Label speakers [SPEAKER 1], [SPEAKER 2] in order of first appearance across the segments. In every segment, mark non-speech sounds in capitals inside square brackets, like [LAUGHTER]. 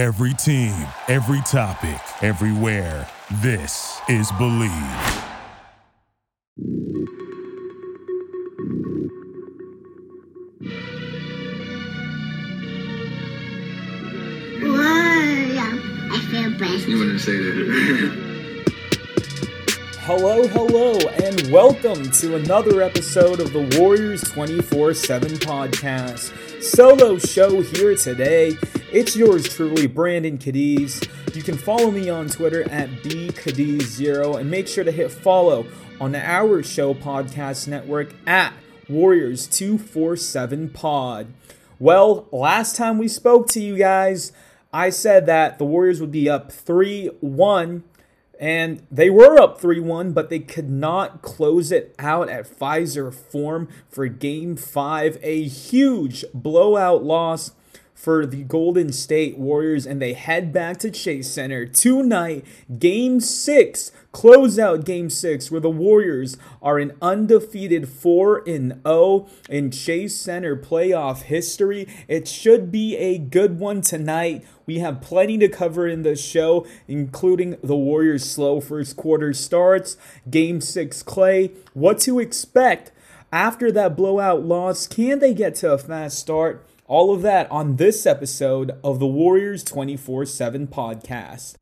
[SPEAKER 1] Every team, every topic, everywhere. This is Bleav.
[SPEAKER 2] Whoa, I feel blessed.
[SPEAKER 3] You wouldn't say that. [LAUGHS]
[SPEAKER 4] Hello, hello, and welcome to another episode of the Warriors 24 7 podcast. Solo show here today. It's yours truly, Brandon Cadiz. You can follow me on Twitter at bcadiz0 and make sure to hit follow on the Our Show podcast network at Warriors 247 Pod. Well, last time we spoke to you guys, I said that the Warriors would be up 3 1 and they were up 3 1, but they could not close it out at Pfizer Forum for game five. A huge blowout loss for the Golden State Warriors, and they head back to Chase Center tonight. Game six, close out game six, where the Warriors are an undefeated 4 0 in Chase Center playoff history. It should be a good one tonight. We have plenty to cover in the show, including the Warriors' slow first quarter starts, game six Klay, what to expect after that blowout loss. Can they get to a fast start? All of that on this episode of the Warriors 24 7 podcast.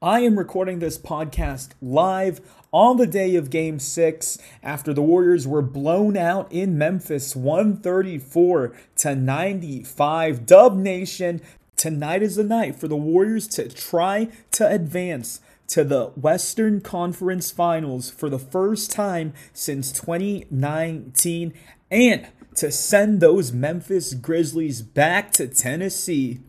[SPEAKER 4] I am recording this podcast live on the day of game six after the Warriors were blown out in Memphis 134 to 95. Dub Nation, tonight is the night for the Warriors to try to advance to the Western Conference Finals for the first time since 2019 and to send those Memphis Grizzlies back to Tennessee.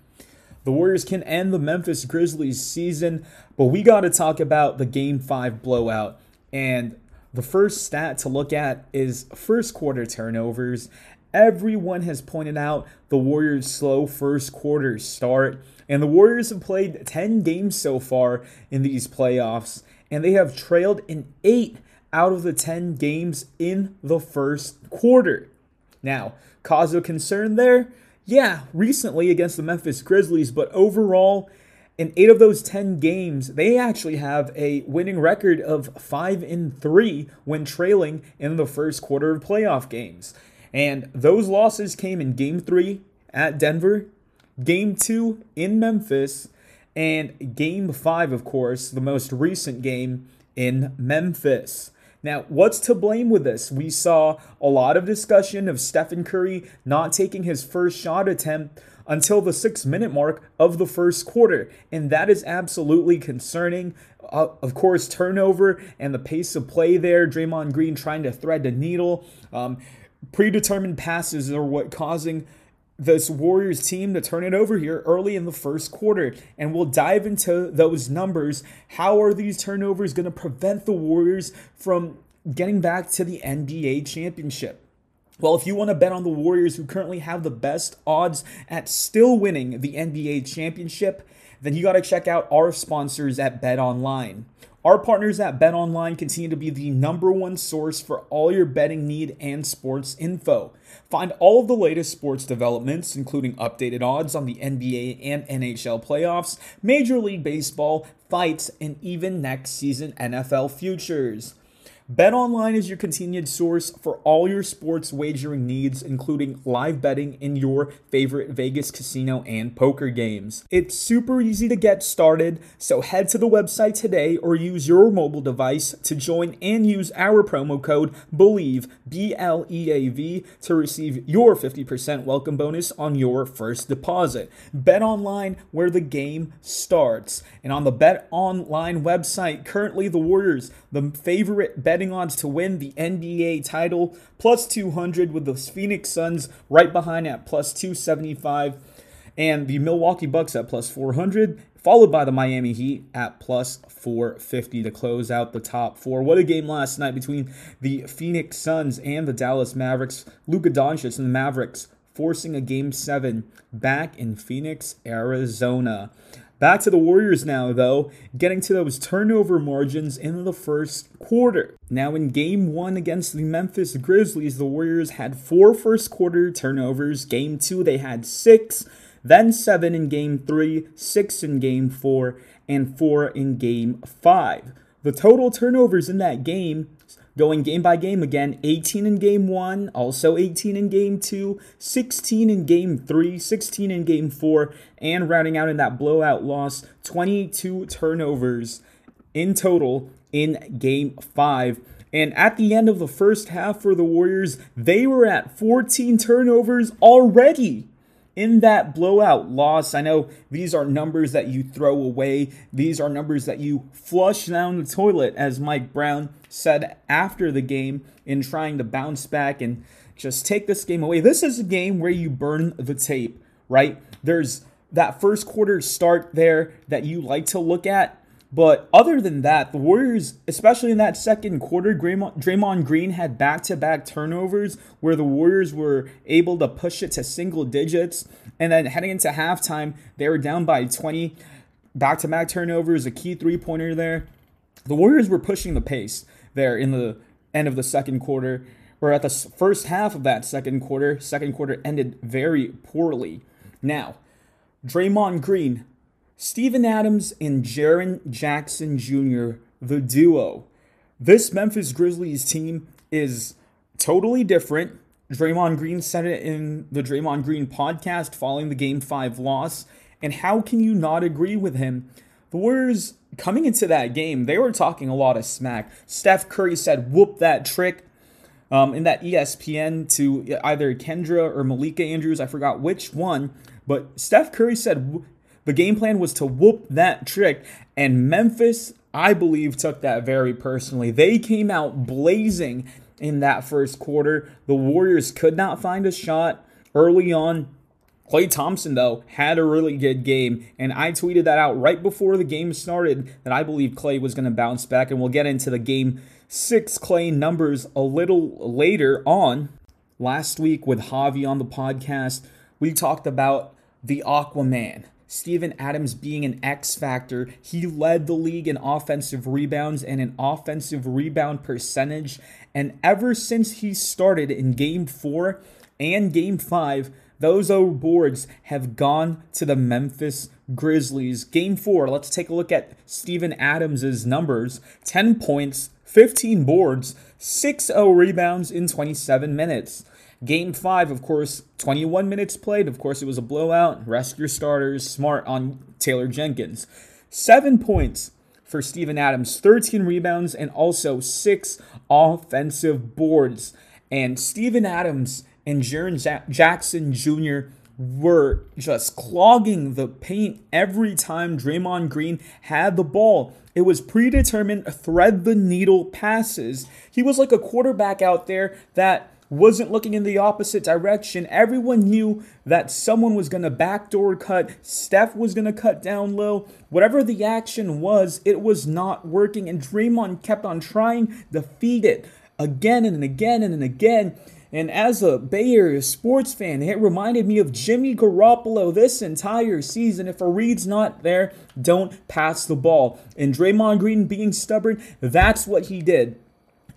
[SPEAKER 4] The Warriors can end the Memphis Grizzlies season, but we got to talk about the Game 5 blowout. And the first stat to look at is first quarter turnovers. Everyone has pointed out the Warriors' slow first quarter start, and the Warriors have played 10 games so far in these playoffs, and they have trailed in 8 out of the 10 games in the first quarter. Now, cause of concern there? Yeah, recently against the Memphis Grizzlies, but overall, in eight of those 10 games, they actually have a winning record of 5 in 3 when trailing in the first quarter of playoff games. And those losses came in game 3 at Denver, game 2 in Memphis, and game 5, of course, the most recent game in Memphis. Now, what's to blame with this? We saw a lot of discussion of Stephen Curry not taking his first shot attempt until the six minute mark of the first quarter, and that is absolutely concerning. Uh, of course, turnover and the pace of play there, Draymond Green trying to thread the needle. Um, predetermined passes are what causing this Warriors team to turn it over here early in the first quarter. And we'll dive into those numbers. How are these turnovers going to prevent the Warriors from getting back to the NBA championship? Well, if you want to bet on the Warriors, who currently have the best odds at still winning the NBA championship, then you got to check out our sponsors at Bet Online. Our partners at Bet Online continue to be the number one source for all your betting need and sports info. Find all of the latest sports developments, including updated odds on the NBA and NHL playoffs, Major League Baseball, fights, and even next season NFL futures. BetOnline is your continued source for all your sports wagering needs, including live betting in your favorite Vegas casino and poker games. It's super easy to get started, so head to the website today or use your mobile device to join and use our promo code BLEAV, B L E A V, to receive your 50% welcome bonus on your first deposit. BetOnline, where the game starts. And on the BetOnline website, currently the Warriors, the favorite betting betting odds to win the NBA title, plus 200 with the Phoenix Suns right behind at plus 275, and the Milwaukee Bucks at plus 400, followed by the Miami Heat at plus 450 to close out the top four. What a game last night between the Phoenix Suns and the Dallas Mavericks. Luka Doncic and the Mavericks forcing a game seven back in Phoenix, Arizona. Back to the Warriors now, though, getting to those turnover margins in the first quarter. Now, in game one against the Memphis Grizzlies, the Warriors had four first quarter turnovers. Game two, they had six. then 7 in game 3, 6 in game 4, and 4 in game 5. The total turnovers in that game going game by game again 18 in game 1 also 18 in game 2 16 in game 3 16 in game 4 and rounding out in that blowout loss 22 turnovers in total in game 5 and at the end of the first half for the Warriors, they were at 14 turnovers already in that blowout loss. I know these are numbers that you throw away, these are numbers that you flush down the toilet, as Mike Brown said after the game in trying to bounce back and just take this game away. This is a game where you burn the tape, right? There's that first quarter start there that you like to look at but other than that, the Warriors, especially in that second quarter, Draymond, Green had back to back turnovers where the Warriors were able to push it to single digits. And then heading into halftime, they were down by 20. Back to back turnovers, a key three pointer there. The Warriors were pushing the pace there in the end of the second quarter. Where at the first half of that second quarter, second quarter ended very poorly. Now, Draymond Green Steven Adams and Jaren Jackson Jr., the duo. This Memphis Grizzlies team is totally different. Draymond Green said it in the Draymond Green podcast following the Game 5 loss. And how can you not agree with him? The Warriors, coming into that game, they were talking a lot of smack. Steph Curry said, whoop that trick. Um, in that ESPN to either Kendra or Malika Andrews, I forgot which one, but Steph Curry said, the game plan was to whoop that trick, and Memphis, I believe, took that very personally. They came out blazing in that first quarter. The Warriors could not find a shot early on. Klay Thompson, though, had a really good game, and I tweeted that out right before the game started that I believe Klay was going to bounce back, and we'll get into the game six Klay numbers a little later on. Last week with Javi on the podcast, we talked about the Aquaman. Steven Adams being an X factor. He led the league in offensive rebounds and an offensive rebound percentage. And ever since he started in game four and game five, those boards have gone to the Memphis Grizzlies. Game four, let's take a look at Steven Adams' numbers 10 points, 15 boards, 6 0 rebounds in 27 minutes. Game five, of course, 21 minutes played. Of course, it was a blowout. Rest your starters. Smart on Taylor Jenkins. Seven points for Steven Adams, 13 rebounds, and also six offensive boards. And Steven Adams and Jaren Jackson Jr. were just clogging the paint every time Draymond Green had the ball. It was predetermined thread the needle passes. He was like a quarterback out there that wasn't looking in the opposite direction. Everyone knew that someone was going to backdoor cut. Steph was going to cut down low. Whatever the action was, it was not working. And Draymond kept on trying to feed it again and again and again. And as a Bay Area sports fan, it reminded me of Jimmy Garoppolo this entire season. If a read's not there, don't pass the ball. And Draymond Green being stubborn, that's what he did.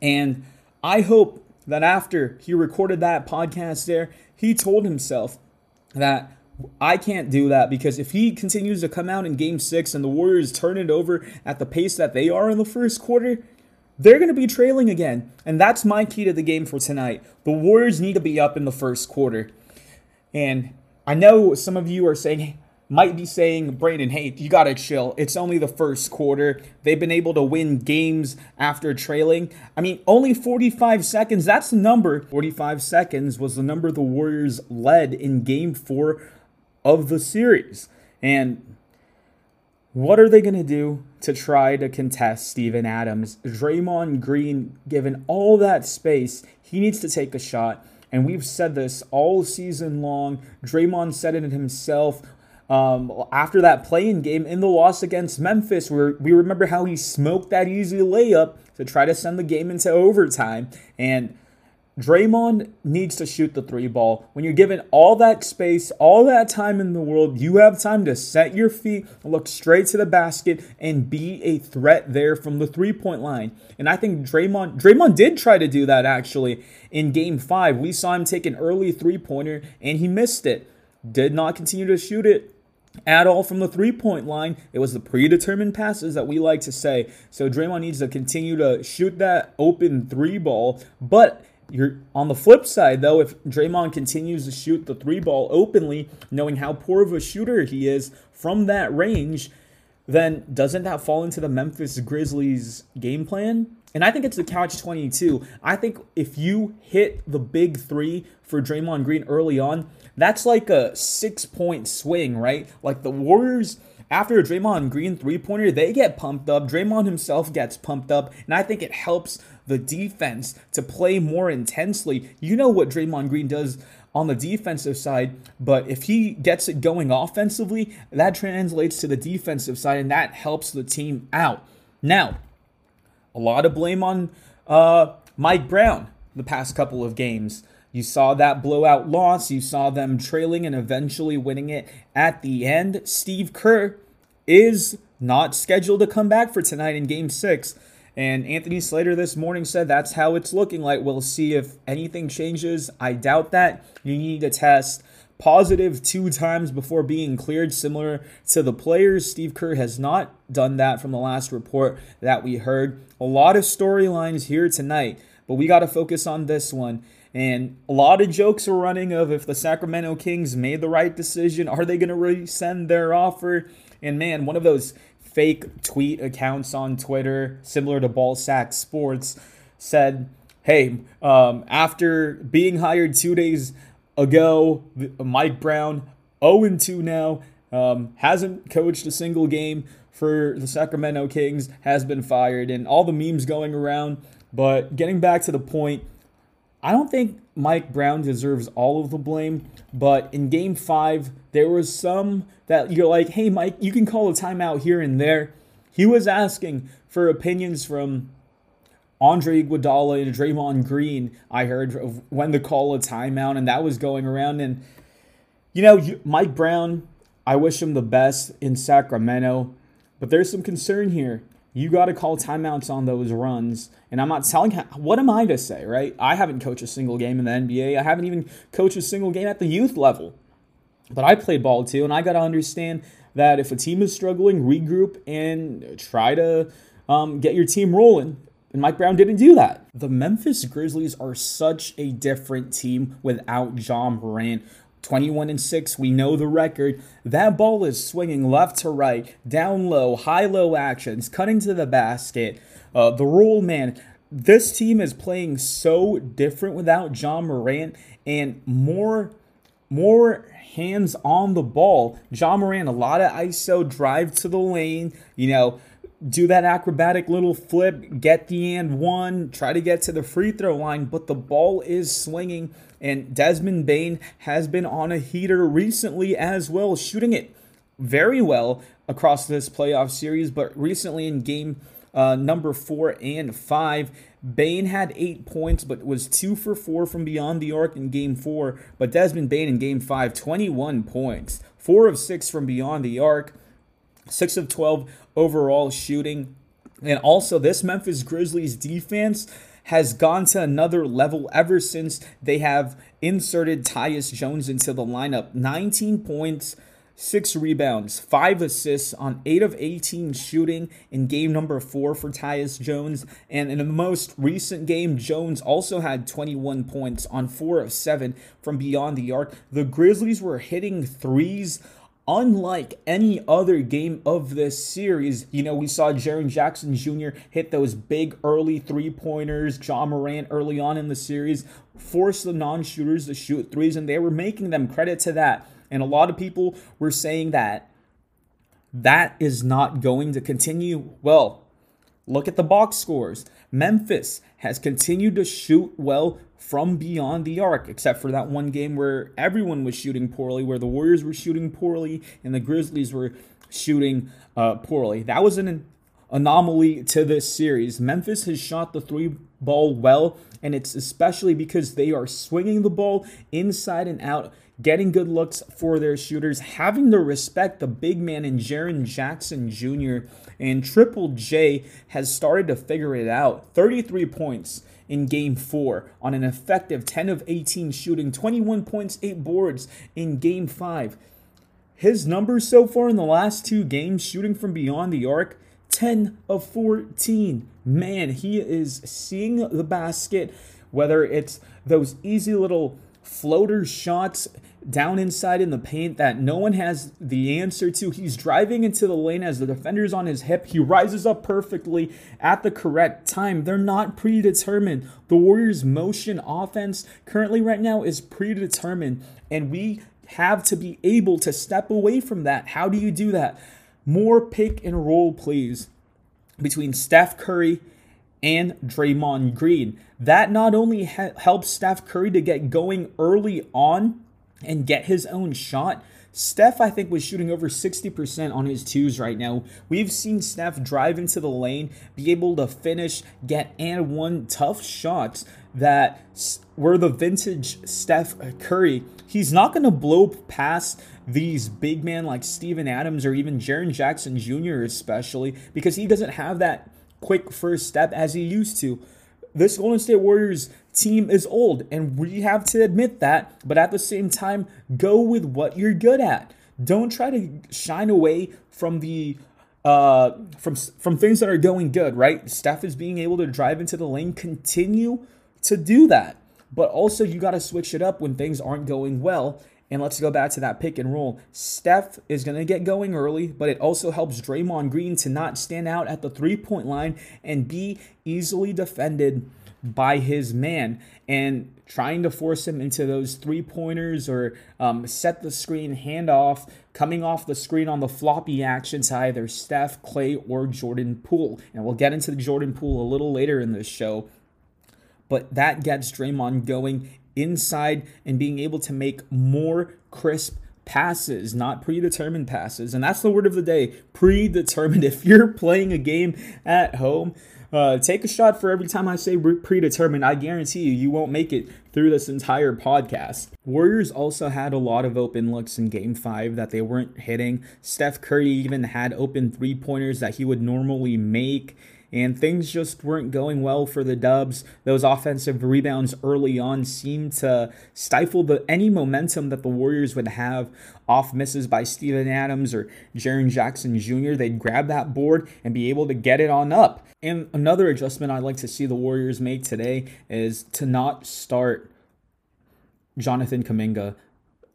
[SPEAKER 4] And I hope that after he recorded that podcast there, he told himself that I can't do that because if he continues to come out in game six and the Warriors turn it over at the pace that they are in the first quarter, they're going to be trailing again. And that's my key to the game for tonight. The Warriors need to be up in the first quarter. And I know some of you are saying, might be saying, Brandon, hey, you got to chill. It's only the first quarter. They've been able to win games after trailing. I mean, only 45 seconds. That's the number. 45 seconds was the number the Warriors led in game four of the series. And what are they going to do to try to contest Steven Adams? Draymond Green, given all that space, he needs to take a shot. And we've said this all season long. Draymond said it himself um, after that playing game in the loss against Memphis, where we remember how he smoked that easy layup to try to send the game into overtime. And Draymond needs to shoot the three ball. When you're given all that space, all that time in the world, you have time to set your feet, look straight to the basket, and be a threat there from the three point line. And I think Draymond Draymond did try to do that actually in game five. We saw him take an early three pointer and he missed it. did not continue to shoot it at all from the three point line. It was the predetermined passes that we like to say. So Draymond needs to continue to shoot that open three ball. But you're on the flip side, though, if Draymond continues to shoot the three ball openly, knowing how poor of a shooter he is from that range, then doesn't that fall into the Memphis Grizzlies game plan? And I think it's the couch 22. I think if you hit the big three for Draymond Green early on, that's like a six point swing, right? Like the Warriors, after a Draymond Green three pointer, they get pumped up. Draymond himself gets pumped up. And I think it helps the defense to play more intensely. You know what Draymond Green does on the defensive side, but if he gets it going offensively, that translates to the defensive side and that helps the team out. Now, a lot of blame on uh, Mike Brown the past couple of games. You saw that blowout loss. You saw them trailing and eventually winning it at the end. Steve Kerr is not scheduled to come back for tonight in game six. And Anthony Slater this morning said that's how it's looking like. We'll see if anything changes. I doubt that. You need to test positive two times before being cleared, similar to the players. Steve Kerr has not done that from the last report that we heard. A lot of storylines here tonight, but we got to focus on this one. And a lot of jokes are running of if the Sacramento Kings made the right decision, are they going to resend their offer? And man, one of those fake tweet accounts on Twitter, similar to Ballsack Sports, said, "Hey, um, after being hired two days ago, Mike Brown, 0 2 now, um, hasn't coached a single game for the Sacramento Kings, has been fired, and all the memes going around. But getting back to the point." I don't think Mike Brown deserves all of the blame, but in game five, there was some that you're like, hey, Mike, you can call a timeout here and there. He was asking for opinions from Andre Iguodala and Draymond Green, I heard, of when to call a timeout, and that was going around. And, you know, Mike Brown, I wish him the best in Sacramento, but there's some concern here you got to call timeouts on those runs. And I'm not telling what am I to say, right? I haven't coached a single game in the NBA. I haven't even coached a single game at the youth level. But I played ball too, and I got to understand that if a team is struggling, regroup and try to um, get your team rolling. And Mike Brown didn't do that. The Memphis Grizzlies are such a different team without Ja Morant. 21 and 6, we know the record. That ball is swinging left to right, down low, high low actions, cutting to the basket. Uh, the rule, man, this team is playing so different without Ja Morant and more more hands on the ball. Ja Morant, a lot of ISO drive to the lane, you know, do that acrobatic little flip, get the and one, try to get to the free throw line, but the ball is swinging. And Desmond Bane has been on a heater recently as well, shooting it very well across this playoff series. But recently in game uh, number four and five, Bane had eight points, but was two for four from beyond the arc in game four. But Desmond Bane in game five, 21 points, four of six from beyond the arc. 6 of 12 overall shooting. And also, this Memphis Grizzlies defense has gone to another level ever since they have inserted Tyus Jones into the lineup. 19 points, 6 rebounds, 5 assists on 8 of 18 shooting in game number 4 for Tyus Jones. And in the most recent game, Jones also had 21 points on 4 of 7 from beyond the arc. The Grizzlies were hitting threes unlike any other game of this series, you know, we saw Jaren Jackson Jr. hit those big early three pointers, Ja Morant early on in the series, force the non shooters to shoot threes, and they were making them credit to that. And a lot of people were saying that that is not going to continue. Well, look at the box scores. Memphis has continued to shoot well from beyond the arc, except for that one game where everyone was shooting poorly, where the Warriors were shooting poorly and the Grizzlies were shooting uh, poorly. That was an anomaly to this series. Memphis has shot the three ball well, and it's especially because they are swinging the ball inside and out, getting good looks for their shooters, having to respect the big man in Jaren Jackson Jr. And Triple J has started to figure it out. 33 points in game four on an effective 10 of 18 shooting, 21 points, 8 boards in game five. His numbers so far in the last two games, shooting from beyond the arc, 10 of 14. Man, he is seeing the basket, whether it's those easy little floater shots down inside in the paint that no one has the answer to. He's driving into the lane as the defender's on his hip. He rises up perfectly at the correct time. They're not predetermined. The Warriors' motion offense currently right now is predetermined, and we have to be able to step away from that. How do you do that? More pick and roll plays between Steph Curry and Draymond Green. That not only ha- helps Steph Curry to get going early on and get his own shot. Steph, I think, was shooting over 60% on his twos right now. We've seen Steph drive into the lane, be able to finish, get and one tough shots that were the vintage Steph Curry. He's not going to blow past these big men like Steven Adams or even Jaren Jackson Jr., especially because he doesn't have that quick first step as he used to. This Golden State Warriors team is old, and we have to admit that. But at the same time, go with what you're good at. Don't try to shine away from the uh, from from things that are going good. Right? Steph is being able to drive into the lane. Continue to do that, but also you got to switch it up when things aren't going well. And let's go back to that pick and roll. Steph is going to get going early, but it also helps Draymond Green to not stand out at the three point line and be easily defended by his man and trying to force him into those three pointers or um, set the screen handoff coming off the screen on the floppy action to either Steph, Klay, or Jordan Poole. And we'll get into the Jordan Poole a little later in this show. But that gets Draymond going inside and being able to make more crisp passes, not predetermined passes. And that's the word of the day predetermined. [LAUGHS] If you're playing a game at home, uh, take a shot for every time I say predetermined. I guarantee you, you won't make it through this entire podcast. Warriors also had a lot of open looks in game five that they weren't hitting. Steph Curry even had open three pointers that he would normally make and things just weren't going well for the Dubs. Those offensive rebounds early on seemed to stifle the any momentum that the Warriors would have off misses by Steven Adams or Jaren Jackson Jr. They'd grab that board and be able to get it on up. And another adjustment I'd like to see the Warriors make today is to not start Jonathan Kuminga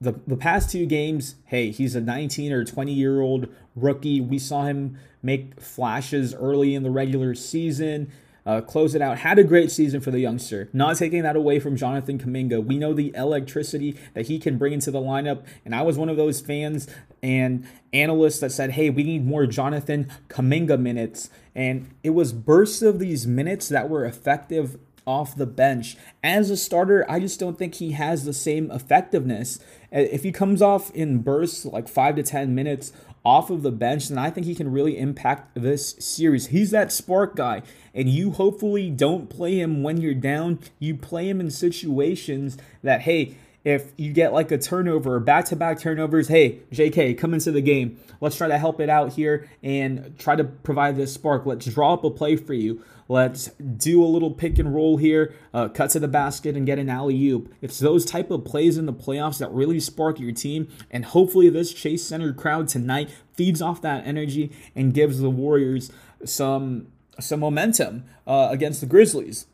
[SPEAKER 4] the the past two games, hey, he's a 19 or 20 year old rookie. We saw him make flashes early in the regular season. Uh, close it out. Had a great season for the youngster. Not taking that away from Jonathan Kuminga. We know the electricity that he can bring into the lineup, and I was one of those fans and analysts that said, "Hey, we need more Jonathan Kuminga minutes." And it was bursts of these minutes that were effective off the bench. As a starter, I just don't think he has the same effectiveness. If he comes off in bursts like five to 10 minutes off of the bench, then I think he can really impact this series. He's that spark guy, and you hopefully don't play him when you're down. You play him in situations that, hey, if you get like a turnover back to back turnovers, hey, JK, come into the game. Let's try to help it out here and try to provide this spark. Let's draw up a play for you. Let's do a little pick and roll here, uh, cut to the basket and get an alley oop. It's those type of plays in the playoffs that really spark your team. And hopefully, this Chase Center crowd tonight feeds off that energy and gives the Warriors some some momentum uh, against the Grizzlies.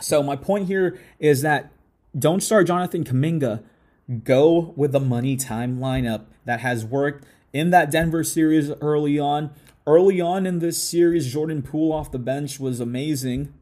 [SPEAKER 4] So my point here is that don't start Jonathan Kuminga. Go with the money time lineup that has worked in that Denver series early on. Early on in this series, Jordan Poole off the bench was amazing.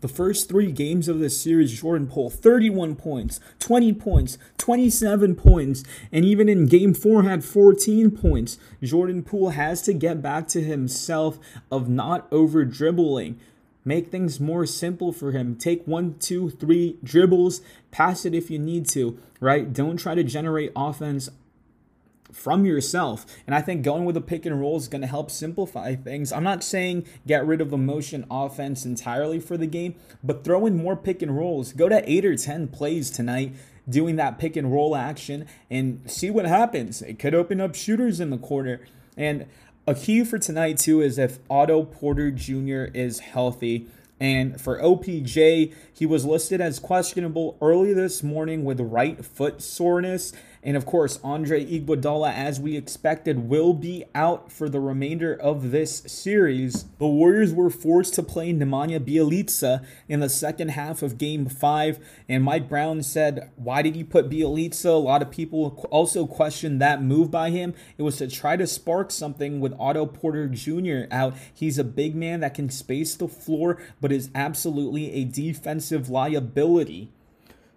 [SPEAKER 4] The first three games of this series, Jordan Poole, 31 points, 20 points, 27 points, and even in game four had 14 points. Jordan Poole has to get back to himself of not over dribbling. Make things more simple for him. Take one, two, three dribbles, pass it if you need to, right? Don't try to generate offense from yourself. And I think going with a pick and roll is going to help simplify things. I'm not saying get rid of the motion offense entirely for the game, but throw in more pick and rolls. Go to eight or 10 plays tonight doing that pick and roll action and see what happens. It could open up shooters in the corner. And a key for tonight, too, is if Otto Porter Jr. is healthy. And for OPJ, he was listed as questionable early this morning with right foot soreness. And of course, Andre Iguodala, as we expected, will be out for the remainder of this series. The Warriors were forced to play Nemanja Bjelica in the second half of Game 5. And Mike Brown said, why did he put Bjelica? A lot of people also questioned that move by him. It was to try to spark something with Otto Porter Jr. out. He's a big man that can space the floor, but is absolutely a defensive liability.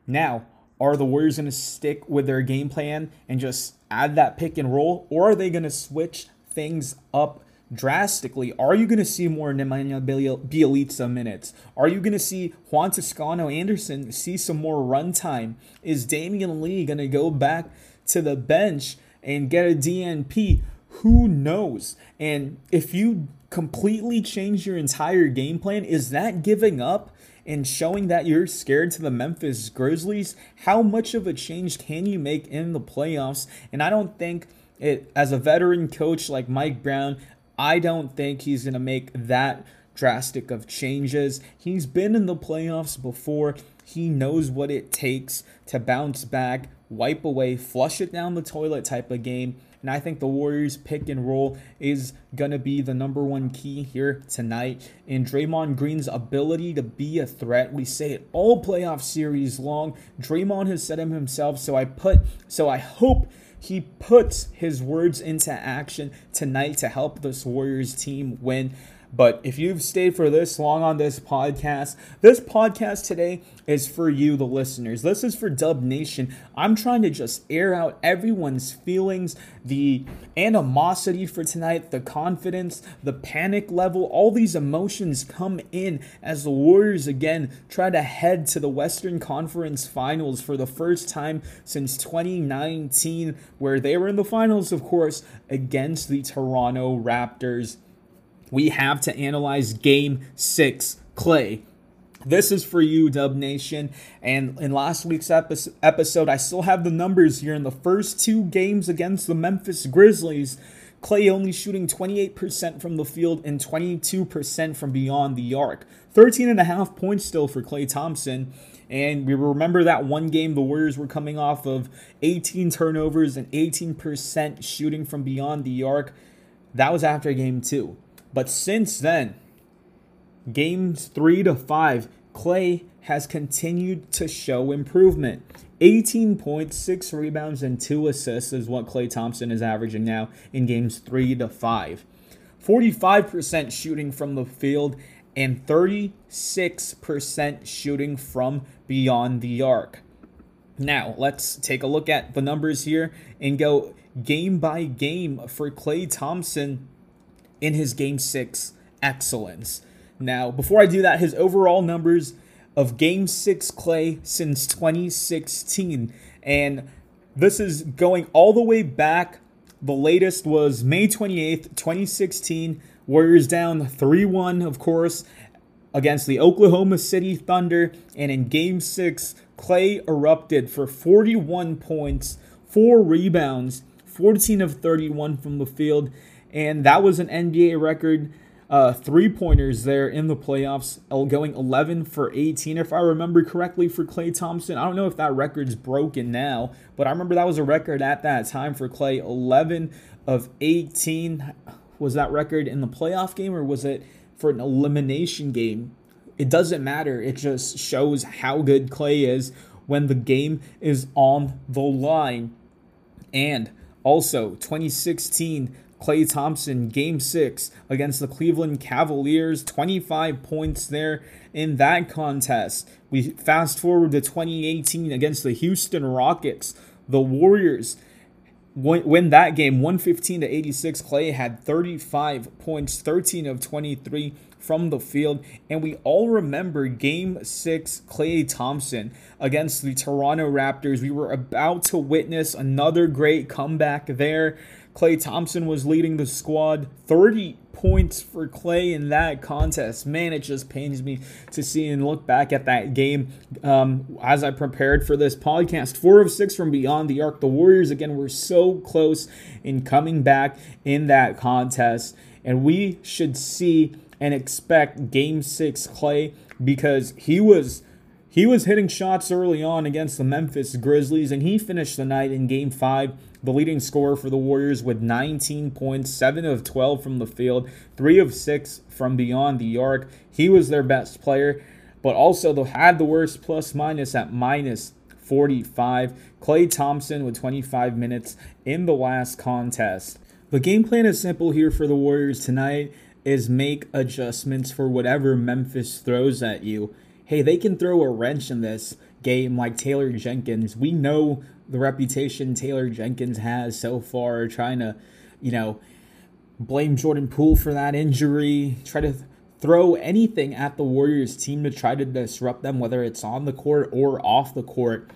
[SPEAKER 4] Now, are the Warriors going to stick with their game plan and just add that pick and roll, or are they going to switch things up drastically? Are you going to see more Nemanja Bjelica minutes? Are you going to see Juan Toscano Anderson see some more run time? Is Damion Lee going to go back to the bench and get a DNP? Who knows? And if you completely change your entire game plan, is that giving up and showing that you're scared to the Memphis Grizzlies, how much of a change can you make in the playoffs? And I don't think it, as a veteran coach like Mike Brown, I don't think he's going to make that drastic of changes. He's been in the playoffs before. He knows what it takes to bounce back, wipe away, flush it down the toilet type of game. And I think the Warriors pick and roll is going to be the number one key here tonight. And Draymond Green's ability to be a threat. We say it all playoff series long. Draymond has said him himself. So I put, so I hope he puts his words into action tonight to help this Warriors team win. But if you've stayed for this long on this podcast, this podcast today is for you, the listeners. This is for Dub Nation. I'm trying to just air out everyone's feelings, the animosity for tonight, the confidence, the panic level. All these emotions come in as the Warriors again try to head to the Western Conference Finals for the first time since 2019, where they were in the finals, of course, against the Toronto Raptors we have to analyze game six, Klay. This is for you, Dub Nation. And in last week's episode, I still have the numbers here. In the first two games against the Memphis Grizzlies, Klay only shooting 28% from the field and 22% from beyond the arc. 13 and a half points still for Klay Thompson. And we remember that one game the Warriors were coming off of 18 turnovers and 18% shooting from beyond the arc. That was after game two. But since then, games three to five, Klay has continued to show improvement. 18 points, 6 rebounds, and 2 assists is what Klay Thompson is averaging now in games 3 to 5. 45% shooting from the field and 36% shooting from beyond the arc. Now, let's take a look at the numbers here and go game by game for Klay Thompson in his game six excellence. Now, before I do that, his overall numbers of game six Klay since 2016. And this is going all the way back. The latest was May 28th, 2016. Warriors down 3 1, of course, against the Oklahoma City Thunder. And in game six, Klay erupted for 41 points, 4 rebounds, 14 of 31 from the field, and that was an NBA record. Uh, three pointers there in the playoffs, going 11 for 18, if I remember correctly, for Klay Thompson. I don't know if that record's broken now, but I remember that was a record at that time for Klay. 11 of 18 was that record in the playoff game, or was it for an elimination game? It doesn't matter. It just shows how good Klay is when the game is on the line. And also, 2016 Klay Thompson, game six against the Cleveland Cavaliers, 25 points there in that contest. We fast forward to 2018 against the Houston Rockets. The Warriors win that game 115 to 86. Klay had 35 points, 13 of 23 from the field. And we all remember game six, Klay Thompson against the Toronto Raptors. We were about to witness another great comeback there. Klay Thompson was leading the squad. 30 points for Klay in that contest. Man, it just pains me to see and look back at that game um, as I prepared for this podcast. Four of six from beyond the arc. The Warriors, again, were so close in coming back in that contest. And we should see and expect game six Klay because he was he was hitting shots early on against the Memphis Grizzlies, and he finished the night in game five, the leading scorer for the Warriors with 19 points, 7 of 12 from the field, 3 of 6 from beyond the arc. He was their best player, but also they had the worst plus minus at minus 45. Klay Thompson with 25 minutes in the last contest. The game plan is simple here for the Warriors tonight is make adjustments for whatever Memphis throws at you hey, they can throw a wrench in this game like Taylor Jenkins. We know the reputation Taylor Jenkins has so far, trying to, you know, blame Jordan Poole for that injury, try to throw anything at the Warriors team to try to disrupt them, whether it's on the court or off the court.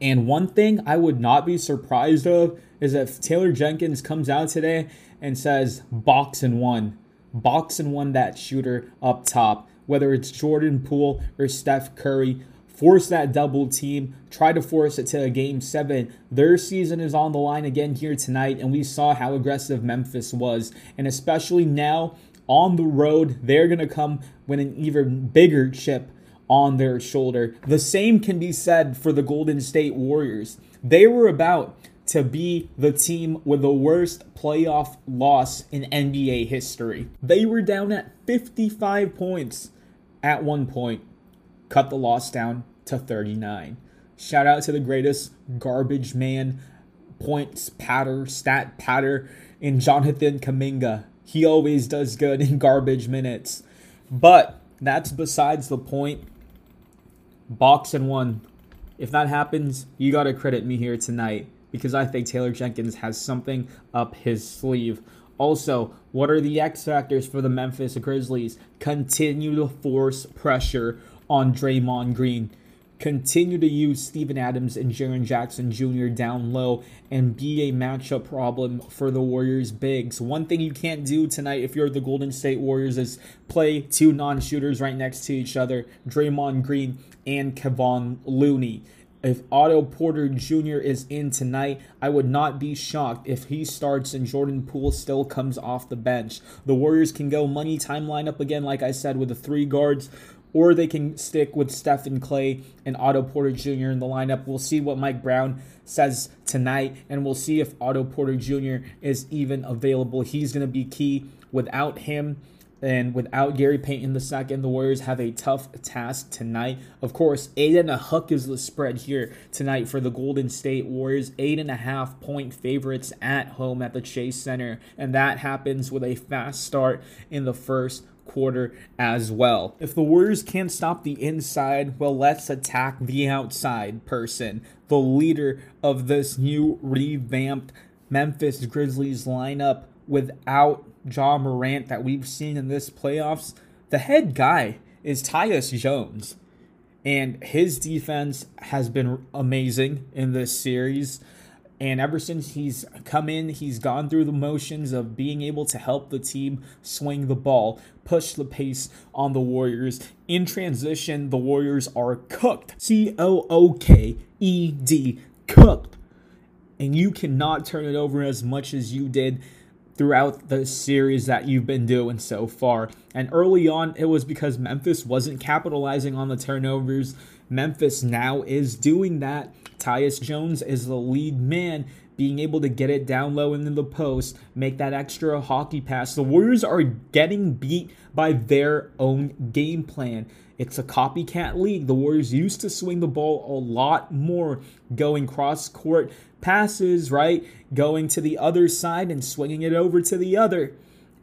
[SPEAKER 4] And one thing I would not be surprised of is if Taylor Jenkins comes out today and says, box and one, box and one that shooter up top whether it's Jordan Poole or Steph Curry. Force that double team. Try to force it to a game seven. Their season is on the line again here tonight, and we saw how aggressive Memphis was. And especially now on the road, they're going to come with an even bigger chip on their shoulder. The same can be said for the Golden State Warriors. They were about to be the team with the worst playoff loss in NBA history. They were down at 55 points at one point cut the loss down to 39. Shout out to the greatest garbage man, points patter, stat patter in Jonathan Kuminga. He always does good in garbage minutes. But that's besides the point. Box and one. If that happens, you got to credit me here tonight because I think Taylor Jenkins has something up his sleeve. Also, what are the X factors for the Memphis Grizzlies? Continue to force pressure on Draymond Green. Continue to use Steven Adams and Jaren Jackson Jr. down low and be a matchup problem for the Warriors bigs. One thing you can't do tonight if you're the Golden State Warriors is play two non-shooters right next to each other, Draymond Green and Kevon Looney if Otto Porter Jr. is in tonight, I would not be shocked if he starts and Jordan Poole still comes off the bench. The Warriors can go money time lineup again, like I said, with the three guards, or they can stick with Stephen Klay and Otto Porter Jr. in the lineup. We'll see what Mike Brown says tonight, and we'll see if Otto Porter Jr. is even available. He's going to be key. Without him, and without Gary Payton II, the Warriors have a tough task tonight. Of course, eight and a hook is the spread here tonight for the Golden State Warriors. Eight and a half point favorites at home at the Chase Center. And that happens with a fast start in the first quarter as well. If the Warriors can't stop the inside, well, let's attack the outside person, the leader of this new revamped Memphis Grizzlies lineup without Ja Morant that we've seen in this playoffs, the head guy is Tyus Jones. And his defense has been amazing in this series. And ever since he's come in, he's gone through the motions of being able to help the team swing the ball, push the pace on the Warriors. In transition, the Warriors are cooked. C O O K E D, cooked. And you cannot turn it over as much as you did throughout the series that you've been doing so far. And early on, it was because Memphis wasn't capitalizing on the turnovers. Memphis now is doing that. Tyus Jones is the lead man, being able to get it down low into the post, make that extra hockey pass. The Warriors are getting beat by their own game plan. It's a copycat league. The Warriors used to swing the ball a lot more, going cross court passes, right? Going to the other side and swinging it over to the other.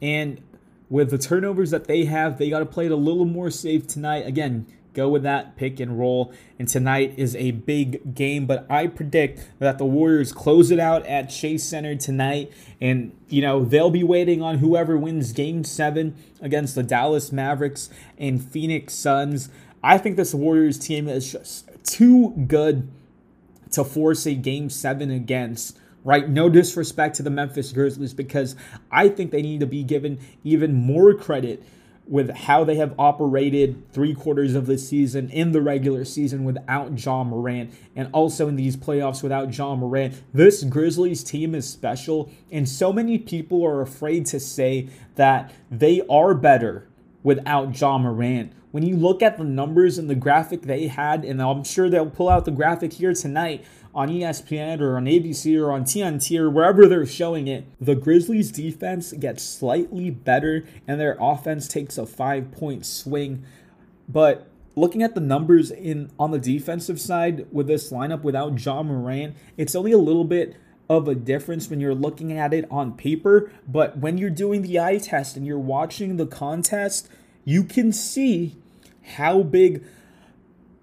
[SPEAKER 4] And with the turnovers that they have, they got to play it a little more safe tonight. Again, go with that pick and roll. And tonight is a big game, but I predict that the Warriors close it out at Chase Center tonight. And, you know, they'll be waiting on whoever wins game seven against the Dallas Mavericks and Phoenix Suns. I think this Warriors team is just too good to force a game seven against right? No disrespect to the Memphis Grizzlies because I think they need to be given even more credit with how they have operated three quarters of the season in the regular season without Ja Morant and also in these playoffs without Ja Morant. This Grizzlies team is special, and so many people are afraid to say that they are better without Ja Morant. When you look at the numbers and the graphic they had, and I'm sure they'll pull out the graphic here tonight on ESPN or on ABC or on TNT or wherever they're showing it, the Grizzlies defense gets slightly better and their offense takes a five point swing. But looking at the numbers in on the defensive side with this lineup without John Moran, it's only a little bit of a difference when you're looking at it on paper, but when you're doing the eye test and you're watching the contest, you can see how big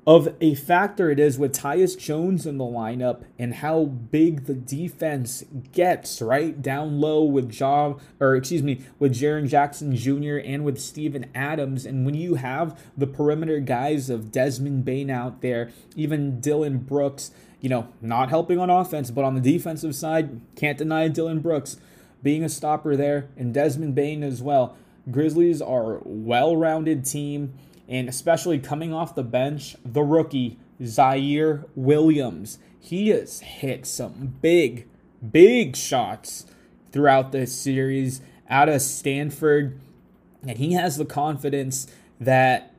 [SPEAKER 4] of a factor it is with Tyus Jones in the lineup and how big the defense gets, right? Down low with Ja, or excuse me, with Jaren Jackson Jr. and with Steven Adams. And when you have the perimeter guys of Desmond Bane out there, even Dillon Brooks, you know, not helping on offense, but on the defensive side, can't deny Dillon Brooks being a stopper there, and Desmond Bane as well. Grizzlies are a well rounded team and especially coming off the bench, the rookie, Ziaire Williams. He has hit some big, big shots throughout this series out of Stanford, and he has the confidence that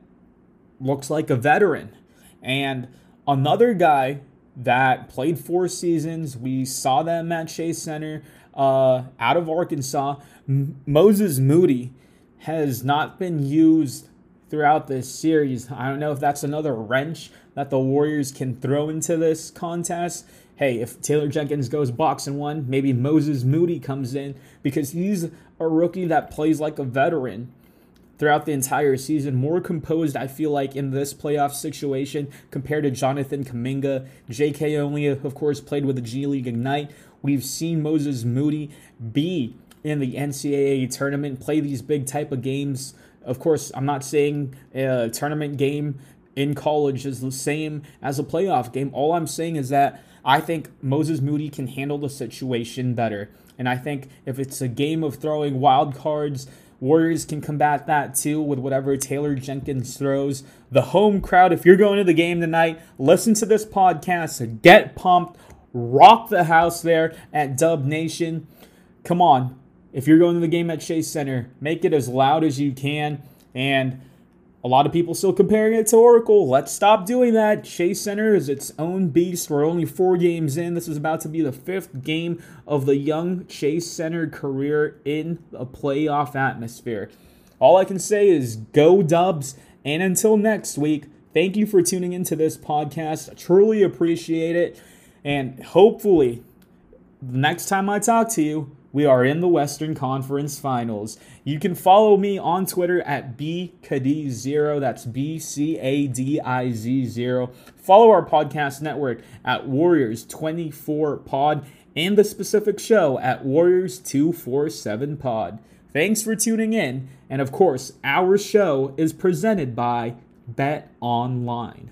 [SPEAKER 4] looks like a veteran. And another guy that played four seasons, we saw them at Chase Center uh, out of Arkansas. M- Moses Moody has not been used throughout this series. I don't know if that's another wrench that the Warriors can throw into this contest. Hey, if Taylor Jenkins goes boxing one, maybe Moses Moody comes in because he's a rookie that plays like a veteran throughout the entire season. More composed, I feel like, in this playoff situation compared to Jonathan Kuminga. JK only, of course, played with the G League Ignite. We've seen Moses Moody be in the NCAA tournament, play these big type of games of course, I'm not saying a tournament game in college is the same as a playoff game. All I'm saying is that I think Moses Moody can handle the situation better. And I think if it's a game of throwing wild cards, Warriors can combat that too with whatever Taylor Jenkins throws. The home crowd, if you're going to the game tonight, listen to this podcast, get pumped, rock the house there at Dub Nation. Come on, if you're going to the game at Chase Center, make it as loud as you can. And a lot of people still comparing it to Oracle. Let's stop doing that. Chase Center is its own beast. We're only four games in. This is about to be the fifth game of the young Chase Center career in a playoff atmosphere. All I can say is go Dubs. And until next week, thank you for tuning into this podcast. I truly appreciate it. And hopefully, the next time I talk to you, we are in the Western Conference Finals. You can follow me on Twitter at BCadiz0. That's B C A D I Z 0. Follow our podcast network at Warriors24Pod and the specific show at Warriors247Pod. Thanks for tuning in. And of course, our show is presented by Bet Online.